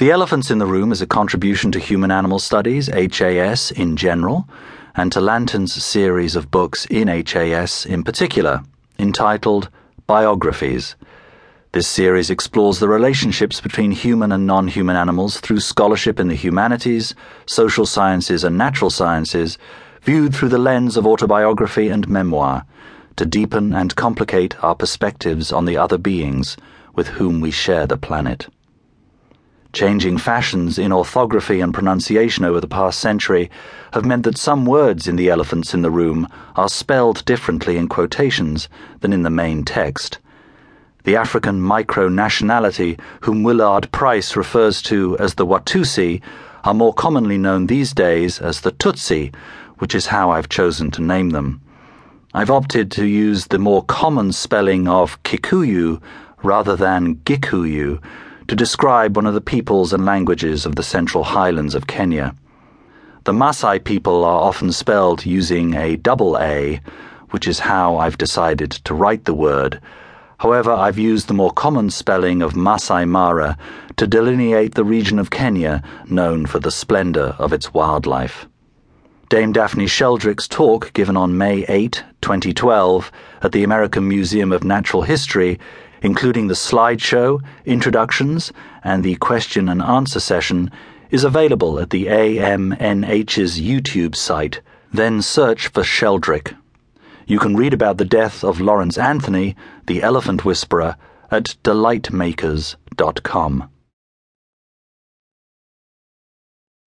The Elephants in the Room is a contribution to Human Animal Studies, HAS, in general, and to Lantern's series of books in HAS in particular, entitled Biographies. This series explores the relationships between human and non human animals through scholarship in the humanities, social sciences, and natural sciences, viewed through the lens of autobiography and memoir, to deepen and complicate our perspectives on the other beings with whom we share the planet. Changing fashions in orthography and pronunciation over the past century have meant that some words in the elephants in the room are spelled differently in quotations than in the main text. The African micronationality, whom Willard Price refers to as the Watusi, are more commonly known these days as the Tutsi, which is how I've chosen to name them. I've opted to use the more common spelling of Kikuyu rather than Gikuyu to describe one of the peoples and languages of the central highlands of Kenya. The Maasai people are often spelled using a double A, which is how I've decided to write the word. However, I've used the more common spelling of Masai Mara to delineate the region of Kenya known for the splendor of its wildlife. Dame Daphne Sheldrick's talk, given on May 8, 2012, at the American Museum of Natural History, including the slideshow, introductions, and the question and answer session, is available at the AMNH's YouTube site. Then search for Sheldrick. You can read about the death of Lawrence Anthony, the elephant whisperer, at delightmakers.com.